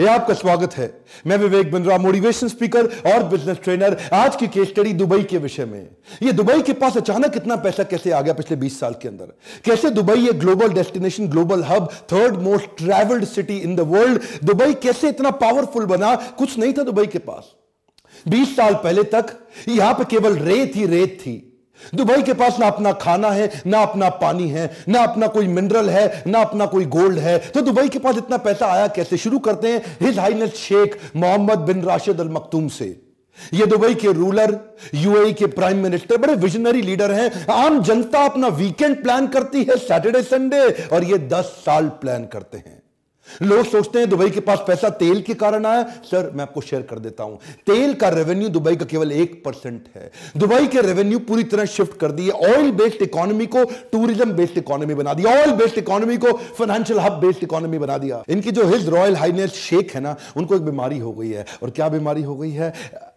ये आपका स्वागत है। मैं विवेक बिंद्रा मोटिवेशन स्पीकर और बिज़नेस ट्रेनर आज की केस स्टडी दुबई के विषय में। ये दुबई के पास अचानक इतना पैसा कैसे आ गया पिछले 20 साल के अंदर? कैसे दुबई एक global destination global hub third most travelled city in the world Dubai कैसे इतना पावरफुल बना? कुछ नहीं था दुबई के पास। 20 साल पहले तक यहाँ पर केवल रेत ही रेत थी। दुबई के पास ना अपना खाना है, ना अपना पानी है, ना अपना कोई मिनरल है, ना अपना कोई गोल्ड है। तो दुबई के पास इतना पैसा आया, कैसे शुरू करते हैं? His Highness Sheikh Mohammed bin Rashid Al Maktoum से। ये दुबई के रूलर यूएई के प्राइम मिनिस्टर बड़े विजनरी लीडर हैं। आम जनता अपना वीकेंड प्लान करती है सैटरडे संडे और ये दस साल प्लान करते हैं। लोग सोचते हैं दुबई के पास पैसा तेल के कारण आया। सर, मैं आपको शेयर कर देता हूँ। तेल का रेवेन्यू दुबई का केवल एक परसेंट है। दुबई के रेवेन्यू पूरी तरह शिफ्ट कर दिए ऑयल बेस्ड इकोनॉमी को टूरिज़्म बेस्ड इकोनॉमी बना दिया। ऑयल बेस्ड इकोनॉमी को फाइनेंशियल हब बेस्ड इकोनॉमी बना दिया। इनकी जो हिज रॉयल हाइनेस शेख है ना, उनको एक बीमारी हो गई है। और क्या बीमारी हो गई है?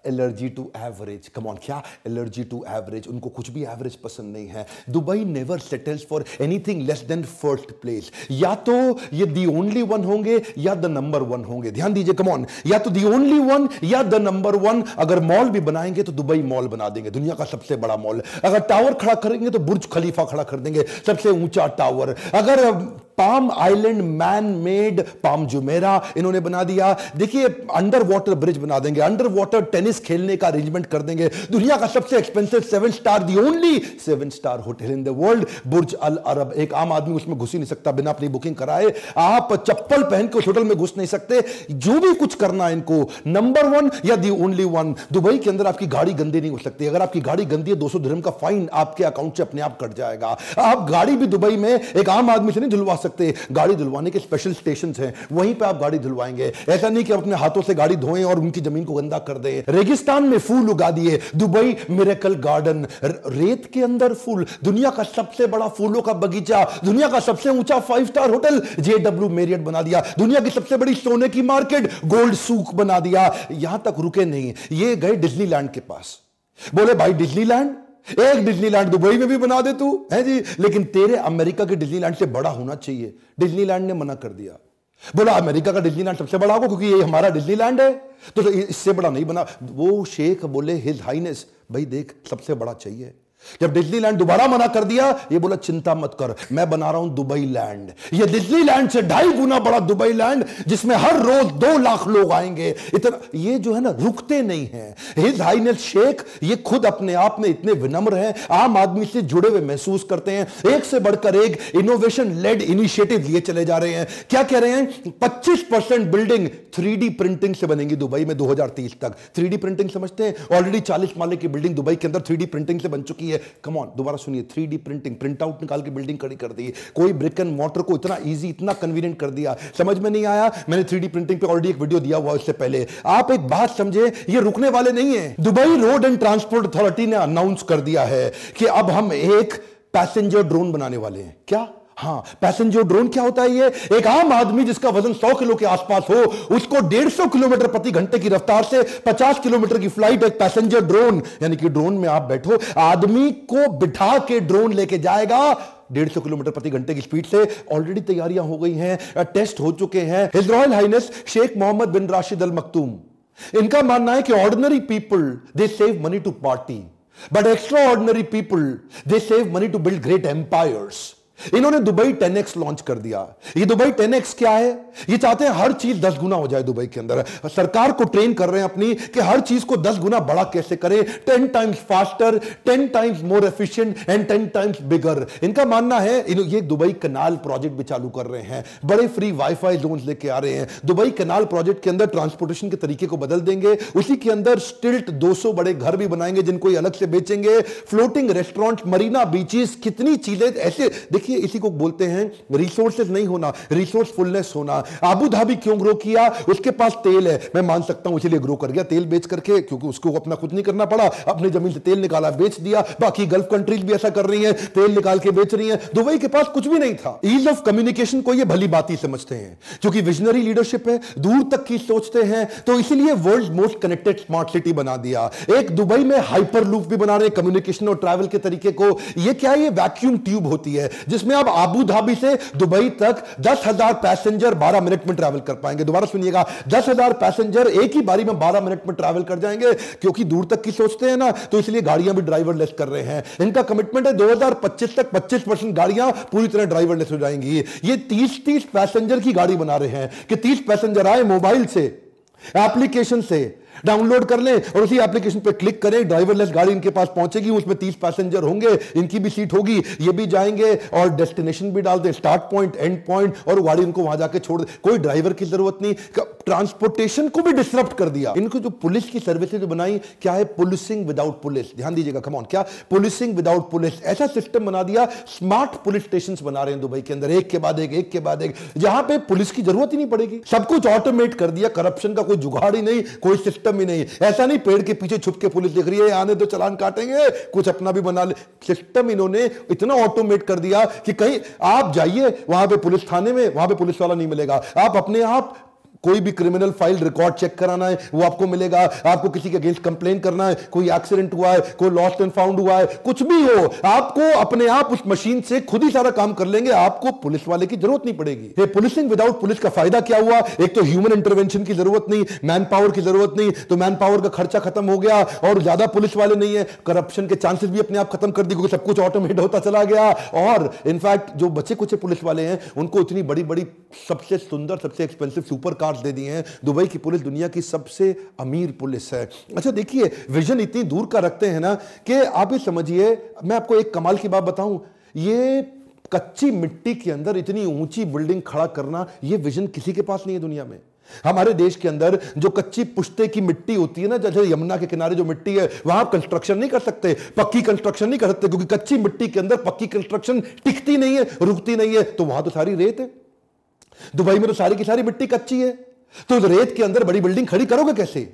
Allergy to average. Come on क्या एलर्जी टू एवरेज? उनको कुछ भी एवरेज पसंद नहीं है। Dubai never settles for anything less than first place या तो ये दी ओनली वन होंगे, या द नंबर वन होंगे। ध्यान दीजिए कम ऑन या तो दी ओनली वन या द नंबर वन अगर मॉल भी बनाएँगे तो दुबई मॉल बना देंगे। दुनिया का सबसे बड़ा मॉल अगर टावर खड़ा करेंगे तो बुर्ज खलीफा खड़ा कर देंगे। सबसे ऊँचा टावर अगर Palm Island man made Palm Jumeirah इन्होंने बना दिया। देखिए अंडर वाटर ब्रिज बना देंगे अंडर वाटर टेनिस खेलने का अरेंजमेंट कर देंगे। दुनिया का सबसे expensive seven star the only seven star hotel in the world Burj Al Arab एक आम आदमी उसमें घुस ही नहीं सकता, बिना अपनी बुकिंग कराए। आप चप्पल पहन के उस होटल में घुस नहीं सकते। जो भी कुछ करना है इनको नंबर वन या दी ओनली वन दुबई के अंदर आपकी गाड़ी गंदी नहीं हो सकती। अगर आपकी गाड़ी गंदी है, दो सौ का फाइन आपके अकाउंट से अपने आप कट जाएगा। आप गाड़ी भी दुबई में एक आम आदमी से नहीं धुलवा सकते गाड़ी धुलवाने के स्पेशल स्टेशन हैं। वहीं पे आप गाड़ी धुलवाएँगे। ऐसा नहीं कि आप अपने हाथों से गाड़ी धोएँ और उनकी ज़मीन को गंदा कर दें। रेगिस्तान में फूल उगा दिए। दुबई मेरेकल गार्डन रेत के अंदर फूल। दुनिया का सबसे बड़ा फूलों का बगीचा। दुनिया का सबसे ऊँचा five star hotel. J W Marriott बना दिया। दुनिया की सबसे बड़ी सोने की मार्केट गोल्ड सूक बना दिया। यहाँ तक रुके नहीं। ये गए डिज्नीलैंड के पास। बोले, भाई डिज्नीलैंड एक डिज्नीलैंड दुबई में भी बना दे तू। है जी? लेकिन तेरे अमेरिका के डिज्नीलैंड से बड़ा होना चाहिए। डिज्नीलैंड ने मना कर दिया। बोला, अमेरिका का डिज्नीलैंड सबसे बड़ा होगा क्योंकि ये हमारा डिज्नीलैंड है। तो इससे बड़ा नहीं बना। वो शेख बोले, हिज हाइनेस, भाई देख, सबसे बड़ा चाहिए। जब डिज्नीलैंड दोबारा मना कर दिया, ये बोला, चिंता मत कर, मैं बना रहा हूँ दुबई लैंड ये डिज्नीलैंड से ढाई गुना बड़ा दुबई लैंड जिसमें हर रोज दो लाख लोग आएँगे। इतना, ये जो है ना, रुकते नहीं है। हिज हाइनेस शेख ये खुद अपने आप में इतने विनम्र हैं, आम आदमी से जुड़े हुए महसूस करते हैं। एक से बढ़कर एक इनोवेशन लेड इनिशिएटिव लिए चले जा रहे हैं। क्या कह रहे हैं? पच्चीस बिल्डिंग थ्री प्रिंटिंग से बनेगी दुबई में दो हज़ार तीस तक। थ्री प्रिंटिंग समझते हैं? ऑलरेडी चालीस माले की बिल्डिंग दुबई के अंदर थ्री प्रिंटिंग से बन चुकी है। है। कम ऑन दोबारा सुनिए थ्री प्रिंटिंग प्रिंट आउट निकाल के बिल्डिंग खड़ी कर दी। कोई ब्रिक एंड मोटर को इतना ईजी इतना कन्वीनियंट कर दिया। समझ में नहीं आया? मैंने थ्री प्रिंटिंग पे ऑलरेडी एक वीडियो दिया हुआ इससे पहले। आप एक बात समझे, ये रुकने वाले नहीं है। Dubai Road and Transport Authority ने अनाउंस कर दिया है कि अब हम एक पैसेंजर ड्रोन बनाने वाले हैं। क्या? हाँ पैसेंजर ड्रोन क्या होता है ये? एक आम आदमी जिसका वज़न 100 किलो के आसपास हो, उसको 150 किलोमीटर प्रति घंटे की रफ्तार से 50 किलोमीटर की फ़्लाइट एक पैसेंजर ड्रोन, यानी कि ड्रोन में आप बैठो, आदमी को बिठा के ड्रोन लेके जाएगा, डेढ़ सौ किलोमीटर प्रति घंटे की स्पीड से। ऑलरेडी तैयारियाँ हो गई हैं टेस्ट हो चुके हैं। His Royal Highness Sheikh Mohammed bin Rashid Al Maktoum इनका मानना है कि ordinary people they save money to party but extraordinary people they save money to build great empires इन्होंने दुबई टेन एक्स लॉन्च कर दिया। ये दुबई टेन एक्स क्या है? ये चाहते हैं हर चीज़ दस गुना हो जाए दुबई के अंदर। सरकार को ट्रेन कर रहे हैं अपनी कि हर चीज़ को दस गुना बड़ा कैसे करें? Ten times faster ten times more efficient and ten times bigger इनका मानना है ये दुबई कनाल प्रोजेक्ट भी चालू कर रहे हैं। बड़े फ्री वाईफाई जोन लेके आ रहे हैं। दुबई कनाल प्रोजेक्ट के अंदर ट्रांसपोर्टेशन के तरीके को बदल देंगे। उसी के अंदर स्टिल्ट 200 बड़े घर भी बनाएँगे, जिनको अलग से बेचेंगे। फ्लोटिंग रेस्टोरेंट मरीना बीचेस कितनी चीज़ें ऐसे, देखिए देखिए, इसी को बोलते हैं रिसोर्सेज नहीं होना रिसोर्सफुलनेस होना। आबू धाबी क्यों ग्रो किया? उसके पास तेल है। मैं मान सकता हूँ, इसीलिए ग्रो कर गया। तेल बेच करके, क्योंकि उसको अपना कुछ नहीं करना पड़ा। अपनी ज़मीन से तेल निकाला, बेच दिया। बाकी गल्फ कंट्रीज़ भी ऐसा कर रही है, तेल निकाल के बेच रही है। दुबई के पास कुछ भी नहीं था। ईज ऑफ़ कम्युनिकेशन को ये भली बात ही समझते हैं। क्योंकि विजनरी लीडरशिप है, दूर तक की सोचते हैं। तो इसीलिए world most connected smart city बना दिया। एक दुबई में हाइपर लूप भी बना रहे कम्युनिकेशन और ट्रैवल के तरीके को। ये क्या ये वैक्यूम ट्यूब होती है? जिसमें आप आबू धाबी से दुबई तक दस हज़ार पैसेंजर बारह मिनट में ट्रैवल कर पाएँगे। दोबारा सुनिएगा, दस हज़ार पैसेंजर एक ही बारी में बारह मिनट में ट्रैवल कर जाएँगे, क्योंकि दूर तक की सोचते हैं ना तो इसलिए गाड़ियाँ भी ड्राइवरलेस कर रहे हैं। इनका कमिटमेंट है 2025 तक 25 परसेंट गाड़ियाँ पूरी तरह ड्राइवरलेस हो जाएँगी। ये 30 30 पैसेंजर की गाड़ी बना रहे हैं कि 30 पैसेंजर आए मोबाइल से, एप्लीकेशन से डाउनलोड कर लें और उसी एप्लीकेशन पे क्लिक करें। ड्राइवरलेस गाड़ी इनके पास पहुंचेगी उसमें तीस पैसेंजर होंगे, इनकी भी सीट होगी, ये भी जाएँगे और डेस्टिनेशन भी डाल दें, स्टार्ट पॉइंट, एंड पॉइंट, और गाड़ी इनको वहाँ जाके छोड़ दे। कोई ड्राइवर की ज़रूरत नहीं ट्रांसपोर्टेशन को भी डिस्टर्ब कर दिया। इनको जो पुलिस की सर्विसेज़ बनाई, क्या है पुलिसिंग विदाउट पुलिस? ध्यान दीजिएगा कमॉन क्या पुलिसिंग विदाउट पुलिस? ऐसा सिस्टम बना दिया, स्मार्ट पुलिस स्टेशन बना रहे हैं दुबई के अंदर, एक के बाद एक एक के बाद एक। जहाँ पे पुलिस की ज़रूरत ही नहीं पड़ेगी। सब कुछ ऑटोमेट कर दिया, करप्शन का कोई जुगाड़ ही नहीं, कोई सिस्टम ही नहीं है। ऐसा नहीं, पेड़ के पीछे छुप के पुलिस देख रही है, आने दो, चलान काटेंगे, कुछ अपना भी बना ले। सिस्टम इन्होंने इतना ऑटोमेट कर दिया कि कहीं आप जाइए, वहाँ पे पुलिस थाने में, वहाँ पे पुलिस वाला नहीं मिलेगा। आप अपने आप कोई भी क्रिमिनल फ़ाइल रिकॉर्ड चेक कराना है, वो आपको मिलेगा। आपको किसी के अगेंस्ट कंप्लेन करना है, कोई एक्सीडेंट हुआ है, कोई लॉस्ट एंड फाउंड हुआ है, कुछ भी हो, आपको अपने आप उस मशीन से खुद ही सारा काम कर लेंगे। आपको पुलिस वाले की ज़रूरत नहीं पड़ेगी। ये पुलिसिंग विदाउट पुलिस का फ़ायदा क्या हुआ? एक तो ह्यूमन इंटरवेंशन की ज़रूरत नहीं मैन पावर की ज़रूरत नहीं तो मैन पावर का खर्चा खत्म हो गया और ज़्यादा पुलिस वाले नहीं है। करप्शन के चांसेस भी अपने आप खत्म कर दी, क्योंकि सब कुछ ऑटोमेट होता चला गया। और इनफैक्ट जो बचे कुछ पुलिस वाले हैं, उनको इतनी बड़ी बड़ी सबसे सुंदर, सबसे एक्सपेंसिव सुपर कार्स दे दी हैं। दुबई की पुलिस दुनिया की सबसे अमीर पुलिस है। अच्छा देखिए विजन इतनी दूर का रखते हैं ना कि आप ये समझिए, मैं आपको एक कमाल की बात बताऊँ। ये कच्ची मिट्टी के अंदर इतनी ऊँची बिल्डिंग खड़ा करना, ये विजन किसी के पास नहीं है दुनिया में। हमारे देश के अंदर जो कच्ची पुश्ते की मिट्टी होती है ना, जैसे यमुना के किनारे जो मिट्टी है, वहाँ कंस्ट्रक्शन नहीं कर सकते, पक्की कंस्ट्रक्शन नहीं कर सकते, क्योंकि कच्ची मिट्टी के अंदर पक्की कंस्ट्रक्शन टिकती नहीं है, रुकती नहीं है। तो वहाँ तो सारी रेत है। दुबई में तो सारी की सारी मिट्टी कच्ची है। तो रेत के अंदर बड़ी बिल्डिंग खड़ी करोगे कैसे?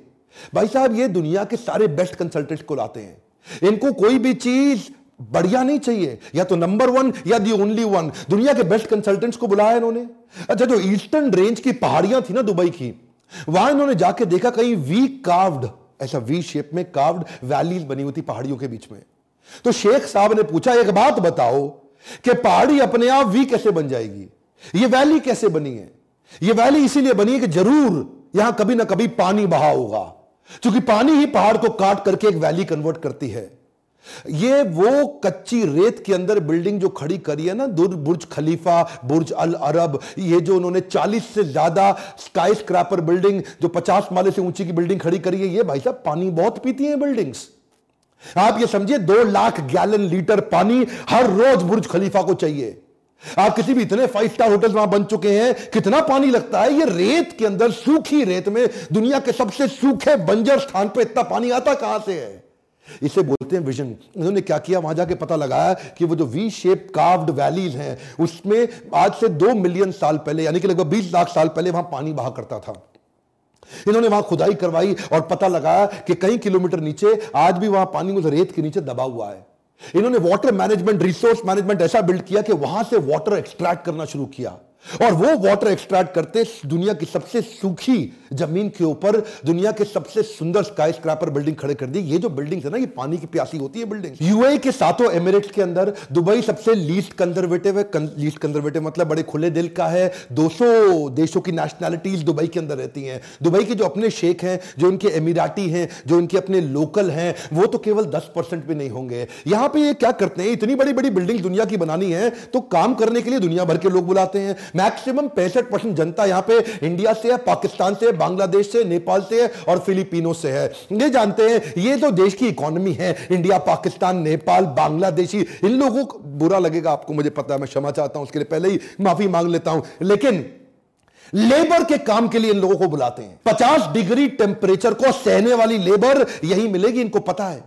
भाई साहब, ये दुनिया के सारे बेस्ट कंसल्टेंट को लाते हैं। इनको कोई भी चीज़ बढ़िया नहीं चाहिए। या तो नंबर वन या दी ओनली वन दुनिया के बेस्ट कंसल्टेंट्स को बुलाया इन्होंने। अच्छा जो ईस्टर्न रेंज की पहाड़ियाँ थी ना दुबई की, वहाँ इन्होंने जाके देखा कहीं वी कार्व्ड ऐसा वी शेप में कार्व्ड वैलीज बनी हुई थी पहाड़ियों के बीच में। तो शेख साहब ने पूछा, एक बात बताओ कि पहाड़ी अपने आप वी कैसे बन जाएगी? ये वैली कैसे बनी है? यह वैली इसीलिए बनी है कि ज़रूर यहाँ कभी ना कभी पानी बहा होगा। क्योंकि पानी ही पहाड़ को काट करके एक वैली कन्वर्ट करती है। ये वो कच्ची रेत के अंदर बिल्डिंग जो खड़ी करी है ना, दूर बुर्ज खलीफा, बुर्ज अल अरब, ये जो उन्होंने 40 से ज़्यादा स्काई स्क्रैपर बिल्डिंग जो 50 माले से ऊँची की बिल्डिंग खड़ी करी है, ये भाई साहब पानी बहुत पीती है बिल्डिंग्स आप ये समझिए, दो लाख गैलन लीटर पानी हर रोज बुर्ज खलीफा को चाहिए। आप किसी भी इतने फाइव स्टार होटल वहाँ बन चुके हैं, कितना पानी लगता है? ये रेत के अंदर, सूखी रेत में, दुनिया के सबसे सूखे बंजर स्थान पर इतना पानी आता कहाँ से है? इसे बोलते हैं विजन इन्होंने क्या किया? वहाँ जाके पता लगाया कि वो जो वी शेप कार्व्ड वैलीज हैं, उसमें आज से दो मिलियन साल पहले, यानी कि लगभग बीस लाख साल पहले वहाँ पानी बहा करता था। इन्होंने वहाँ खुदाई करवाई और पता लगाया कि कई किलोमीटर नीचे आज भी वहाँ पानी उस रेत के नीचे दबा हुआ है। इन्होंने वाटर मैनेजमेंट रिसोर्स मैनेजमेंट ऐसा बिल्ड किया कि वहाँ से वाटर एक्सट्रैक्ट करना शुरू किया। और वो वाटर एक्सट्रैक्ट करते दुनिया की सबसे सूखी ज़मीन के ऊपर दुनिया के सबसे सुंदर स्काई स्क्रैपर बिल्डिंग खड़े कर दी। ये जो बिल्डिंग है ना ये पानी की प्यासी होती है बिल्डिंग यूए के सातों एमिरेट्स के अंदर दुबई सबसे लीस्ट कंजर्वेटिव है। कं, लीस्ट कंजर्वेटिव मतलब बड़े खुले दिल का है। 200 देशों की नेशनैलिटीज दुबई के अंदर रहती हैं। दुबई के जो अपने शेख हैं जो इनके एमिराटी हैं जो इनके अपने लोकल हैं वो तो केवल दस परसेंट भी नहीं होंगे। यहाँ पर ये क्या करते हैं? इतनी बड़ी बड़ी बिल्डिंग दुनिया की बनानी है तो काम करने के लिए दुनिया भर के लोग बुलाते हैं। मैक्सिमम पैंसठ परसेंट जनता यहाँ पे इंडिया से है पाकिस्तान से बांग्लादेश से नेपाल से है और फिलीपीनो से है। ये जानते हैं, ये तो देश की इकोनॉमी है। इंडिया पाकिस्तान नेपाल बांग्लादेशी इन लोगों को बुरा लगेगा आपको, मुझे पता है। मैं क्षमा चाहता हूँ, उसके लिए पहले ही माफ़ी मांग लेता हूँ। लेकिन लेबर के काम के लिए इन लोगों को बुलाते हैं। 50 डिग्री टेम्परेचर को सहने वाली लेबर यही मिलेगी, इनको पता है।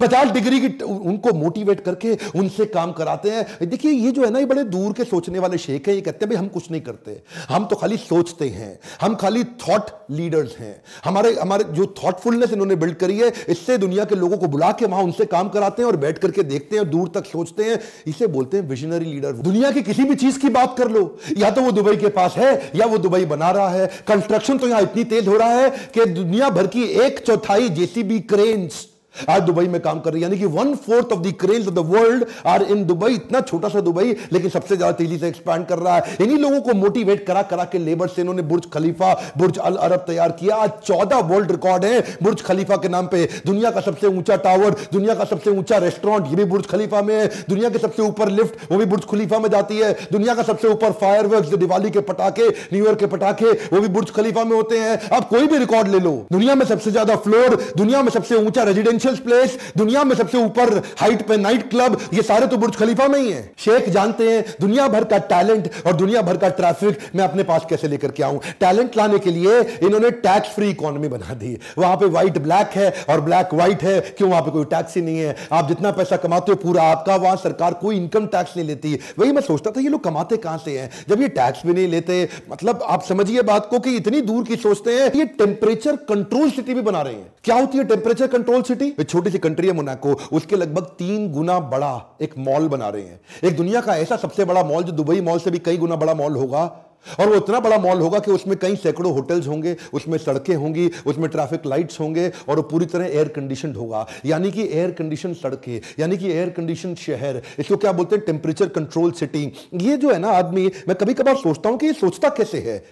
पचास डिग्री की उनको मोटिवेट करके उनसे काम कराते हैं। देखिए, ये जो है ना, ये बड़े दूर के सोचने वाले शेख हैं। ये कहते हैं, भाई, हम कुछ नहीं करते। हम तो खाली सोचते हैं। हम खाली थॉट लीडर्स हैं। हमारे हमारे जो थॉटफुलनेस इन्होंने बिल्ड करी है, इससे दुनिया के लोगों को बुला के वहाँ उनसे काम कराते हैं और बैठ करके देखते हैं दूर तक सोचते हैं। इसे बोलते हैं विजनरी लीडर दुनिया की किसी भी चीज़ की बात कर लो। या तो वो दुबई के पास है, या वो दुबई बना रहा है। कंस्ट्रक्शन तो यहाँ इतनी तेज हो रहा है कि दुनिया भर की एक चौथाई जेसीबी क्रेन्स आज दुबई में काम कर रही है। यानी कि one fourth of the crane of the world are in Dubai. इतना छोटा सा दुबई, लेकिन सबसे ज़्यादा तेज़ी से एक्सपैंड कर रहा है। इन्हीं लोगों को मोटिवेट करा करा के लेबर से इन्होंने बुर्ज खलीफा, बुर्ज अल अरब तैयार किया। आज चौदह वर्ल्ड रिकॉर्ड है बुर्ज खलीफा के नाम पे। दुनिया का सबसे ऊँचा टावर दुनिया का सबसे ऊँचा रेस्टोरेंट ये भी बुर्ज खलीफा में है। दुनिया के सबसे ऊपर लिफ्ट वो भी बुर्ज खलीफा में जाती है। दुनिया का सबसे ऊपर फायर जो दिवाली के पटाखे न्यू ईयर के पटाखे, वो भी बुर्ज खलीफा में होते हैं। अब कोई भी रिकॉर्ड ले लो। दुनिया में सबसे ज़्यादा फ्लोर दुनिया में सबसे ऊँचा रेजिडेंशियल प्लेस दुनिया में सबसे ऊपर हाइट पे नाइट क्लब ये सारे तो बुर्ज खलीफा में ही है। शेख जानते हैं, दुनिया भर का टैलेंट और दुनिया भर का ट्रैफ़िक मैं अपने पास कैसे लेकर के आऊँ? टैलेंट लाने के लिए इन्होंने टैक्स फ्री इकोनॉमी बना दी। वहाँ पे व्हाइट ब्लैक है और ब्लैक व्हाइट है, क्यों वहाँ पे कोई टैक्स ही नहीं है? आप जितना पैसा कमाते हो पूरा आपका, वहाँ सरकार कोई इनकम टैक्स नहीं लेती। वही मैं सोचता था, ये लोग कमाते कहाँ से हैं? जब ये टैक्स भी नहीं लेते मतलब आप समझिए बात को कि इतनी दूर की सोचते हैं, ये टेम्परेचर कंट्रोल सिटी भी बना रहे हैं। क्या होती है टेम्परेचर कंट्रोल सिटी छोटी सी कंट्री है मोनाको, उसके लगभग तीन गुना बड़ा एक मॉल बना रहे हैं। एक दुनिया का ऐसा सबसे बड़ा मॉल, जो दुबई मॉल से भी कई गुना बड़ा मॉल होगा, और वो इतना बड़ा मॉल होगा कि उसमें कई सैकड़ों होटल्स होंगे, उसमें सड़कें होंगी, उसमें ट्रैफ़िक लाइट्स होंगे, और वो पूरी तरह एयर कंडीशन होगा। यानी कि एयर कंडीशन सड़कें, यानी कि एयर कंडीशन शहर, इसको क्या बोलते हैं? टेम्परेचर कंट्रोल सिटी ये जो है ना आदमी, मैं कभी कभार सोचता हूँ कि ये सोचता कैसे है?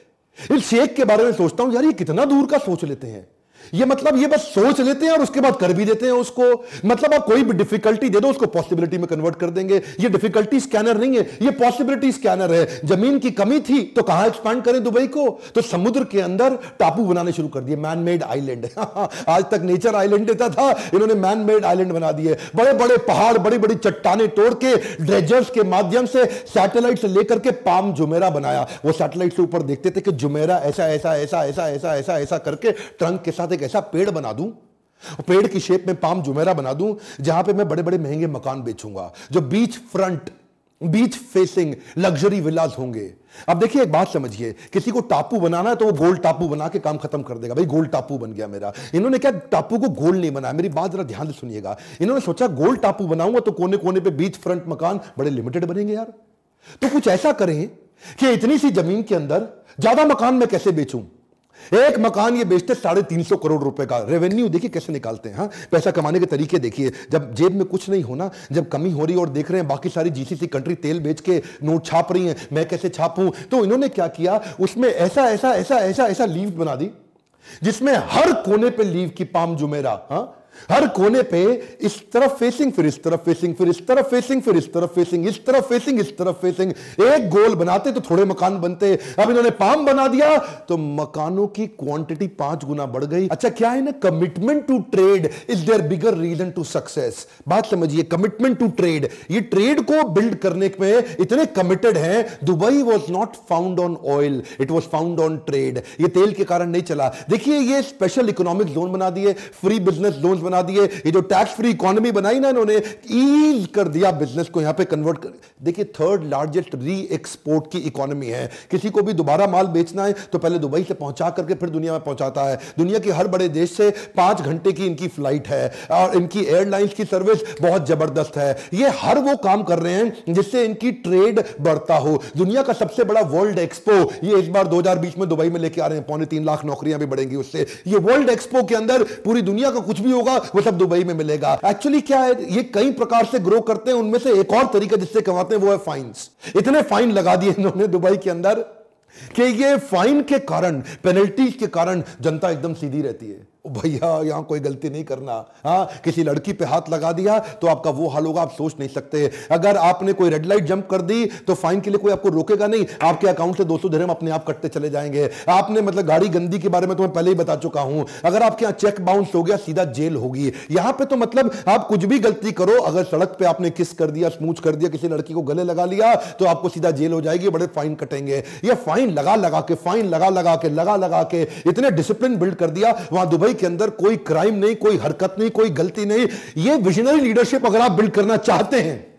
इस शेख के बारे में सोचता हूँ, यार ये कितना दूर का सोच लेते हैं। ये मतलब ये बस सोच लेते हैं और उसके बाद कर भी देते हैं उसको। मतलब आप कोई भी डिफिकल्टी दे दो, उसको पॉसिबिलिटी में कन्वर्ट कर देंगे। ये डिफिकल्टी स्कैनर नहीं है, ये पॉसिबिलिटी स्कैनर है। ज़मीन की कमी थी तो कहाँ एक्सपांड करें दुबई को? तो समुद्र के अंदर टापू बनाने शुरू कर दिए मैन मेड आइलैंड आज तक नेचर आइलैंड देता था, इन्होंने मैन मेड आइलैंड बना दिए। बड़े बड़े पहाड़ बड़ी बड़ी चट्टाने तोड़ के ड्रेजर्स के माध्यम से सैटेलाइट से लेकर के पाम जुमेरा बनाया। वो सैटेलाइट से ऊपर देखते थे कि जुमेरा ऐसा ऐसा ऐसा ऐसा ऐसा ऐसा ऐसा करके ट्रंक के साथ एक ऐसा पेड़ बना दूँ, पेड़ की शेप में पाम जुमेरा बना दूँ, जहाँ पे मैं बड़े बड़े महँगे मकान बेचूँगा, जो beach front beach facing luxury villas होंगे। अब देखिए, एक बात समझिए, किसी को टापू बनाना है तो वो गोल टापू बना के काम खत्म कर देगा। भाई, गोल टापू बन गया मेरा। इन्होंने क्या टापू को गोल नहीं बनाया? मेरी बात जरा ध्यान से सुनिएगा। इन्होंने सोचा, गोल टापू बनाऊँगा तो कोने कोने पे बीच फ्रंट मकान बड़े लिमिटेड बनेंगे यार। तो कुछ ऐसा करें कि इतनी सी ज़मीन के अंदर ज़्यादा मकान में कैसे बेचूं? एक मकान ये बेचते साढ़े तीन सौ करोड़ रुपए का। रेवेन्यू देखिए कैसे निकालते हैं हाँ? पैसा कमाने के तरीके देखिए। जब जेब में कुछ नहीं होना जब कमी हो रही और देख रहे हैं बाकी सारी जीसीसी कंट्री तेल बेच के नोट छाप रही हैं, मैं कैसे छापूं? तो इन्होंने क्या किया? उसमें ऐसा ऐसा ऐसा ऐसा ऐसा लीव बना दी, जिसमें हर कोने पर लीव की पाम जुमेरा हाँ? हर कोने पे इस तरफ़ फेसिंग फिर इस तरफ़ फेसिंग फिर इस तरफ़ फेसिंग फिर इस तरफ़ फेसिंग इस तरफ़ फेसिंग इस तरफ़ फेसिंग एक गोल बनाते तो थोड़े मकान बनते। अब इन्होंने पाम बना दिया तो मकानों की क्वांटिटी पाँच गुना बढ़ गई। अच्छा क्या है ना? Commitment to trade is their bigger reason to success बात समझिए कमिटमेंट टू ट्रेड ये ट्रेड को बिल्ड करने पे इतने कमिटेड हैं, Dubai was not found on oil it was found on trade ये तेल के कारण नहीं चला। देखिए, ये स्पेशल इकोनॉमिक जोन बना दिए फ्री बिज़नेस जोन बना दिए। ये जो टैक्स फ्री इकोनॉमी बनाई ना इन्होंने ईज कर दिया बिज़नेस को यहाँ पे कन्वर्ट कर। देखिए थर्ड लार्जेस्ट री एक्सपोर्ट की इकोनॉमी है। किसी को भी दोबारा माल बेचना है तो पहले दुबई से पहुँचा करके फिर दुनिया में पहुंचाता है। दुनिया की हर बड़े देश से पाँच घंटे की इनकी फ़्लाइट है, और इनकी एयरलाइंस की सर्विस बहुत ज़बरदस्त है। ये हर वो काम कर रहे हैं जिससे इनकी ट्रेड बढ़ता हो। दुनिया का सबसे बड़ा वर्ल्ड एक्सपो ये इस बार 2020 में दुबई में लेके आ रहे हैं। पौने तीन लाख नौकरियाँ भी बढ़ेंगी उससे। ये वर्ल्ड एक्सपो के अंदर पूरी दुनिया का कुछ भी होगा वो सब दुबई में मिलेगा। एक्चुअली क्या है, ये कई प्रकार से ग्रो करते हैं, उनमें से एक और तरीका जिससे कमाते हैं, वो है फाइन्स इतने फाइन लगा दिए इन्होंने दुबई के अंदर कि ये फाइन के कारण पेनल्टी के कारण जनता एकदम सीधी रहती है। भैया, यहाँ कोई गलती नहीं करना। हाँ किसी लड़की पे हाथ लगा दिया तो आपका वो हाल होगा, आप सोच नहीं सकते। अगर आपने कोई रेड लाइट जंप कर दी तो फाइन के लिए कोई आपको रोकेगा नहीं। आपके अकाउंट से 200 धर्म अपने आप कटते चले जाएँगे। आपने मतलब गाड़ी गंदी के बारे में तो मैं पहले ही बता चुका हूँ। अगर आपके यहाँ चेक बाउंस हो गया, सीधा जेल होगी। यहाँ पर तो मतलब आप कुछ भी गलती करो, अगर सड़क पर आपने किस कर दिया स्मूच कर दिया, किसी लड़की को गले लगा लिया तो आपको सीधा जेल हो जाएगी, बड़े फाइन कटेंगे। ये फाइन लगा लगा के फाइन लगा लगा के लगा लगा के, इतने डिसिप्लिन बिल्ड कर दिया। वहाँ दुबई के अंदर कोई क्राइम नहीं, कोई हरकत नहीं, कोई गलती नहीं। ये विजनरी लीडरशिप अगर आप बिल्ड करना चाहते हैं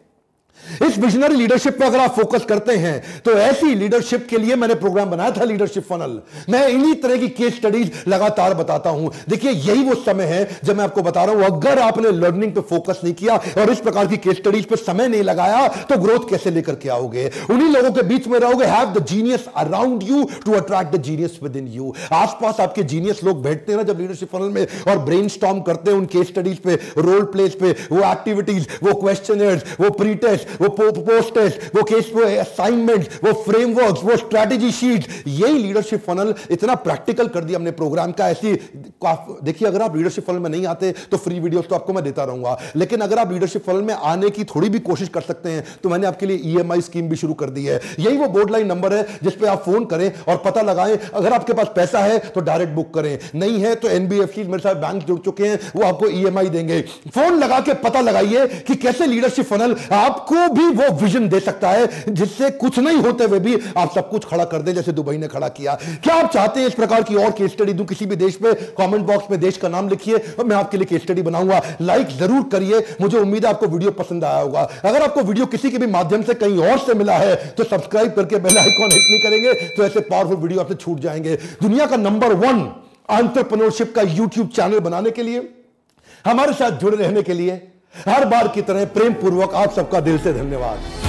इस विजनरी लीडरशिप पर अगर आप फोकस करते हैं तो ऐसी लीडरशिप के लिए मैंने प्रोग्राम बनाया था लीडरशिप फनल मैं इन्हीं तरह की केस स्टडीज़ लगातार बताता हूँ। देखिए, यही वो समय है, जब मैं आपको बता रहा हूँ, अगर आपने लर्निंग पे फोकस नहीं किया और इस प्रकार की केस स्टडीज़ पे समय नहीं लगाया तो ग्रोथ कैसे लेकर के आओगे? उन्हीं लोगों के बीच में रहोगे have the genius around you to attract the genius within you आसपास आपके जीनियस लोग बैठते हैं ना जब लीडरशिप फनल में और ब्रेन करते हैं उन केस स्टडीज़ पे रोल प्लेस पे, वो एक्टिविटीज़ वो क्वेश्चन वो प्री टेस्ट वो पोस्ट टेस्ट वो केस वो असाइनमेंट वो फ्रेमवर्क वो स्ट्रैटेजी शीट यही लीडरशिप फनल इतना प्रैक्टिकल कर दिया हमने प्रोग्राम का। ऐसी देखिए, अगर आप लीडरशिप फनल में नहीं आते तो फ्री वीडियोस तो आपको मैं देता रहूँगा। लेकिन अगर आप लीडरशिप फनल में आने की थोड़ी भी कोशिश कर सकते हैं तो मैंने आपके लिए ईएमआई स्कीम भी शुरू कर दी है। यही वो बोर्ड लाइन नंबर है, जिस पे आप फ़ोन करें और पता लगाएँ, अगर आपके पास पैसा है तो डायरेक्ट बुक करें। नहीं है तो एनबीएफसी मेरे साथ बैंक जुड़ चुके हैं, वो आपको ईएमआई देंगे। फ़ोन लगा के पता लगाइए कि कैसे लीडरशिप फनल आपको भी वो विजन दे सकता है, जिससे कुछ नहीं होते हुए भी आप सब कुछ खड़ा कर दे, जैसे दुबई ने खड़ा किया। क्या आप चाहते हैं इस प्रकार की और केस स्टडी दूँ? किसी भी देश में कमेंट बॉक्स में देश का नाम लिखिए, और मैं आपके लिए केस स्टडी बनाऊँगा। लाइक ज़रूर करिए, मुझे उम्मीद है आपको वीडियो पसंद आया होगा। अगर आपको वीडियो किसी के भी माध्यम से कहीं और से मिला है तो सब्सक्राइब करके बेल आइकॉन हिट नहीं करेंगे तो ऐसे पावरफुल वीडियो आपसे छूट जाएँगे। दुनिया का नंबर वन एंटरप्रेन्योरशिप का यूट्यूब चैनल बनाने के लिए, हमारे साथ जुड़े रहने के लिए हर बार की तरह प्रेम पूर्वक आप सबका दिल से धन्यवाद।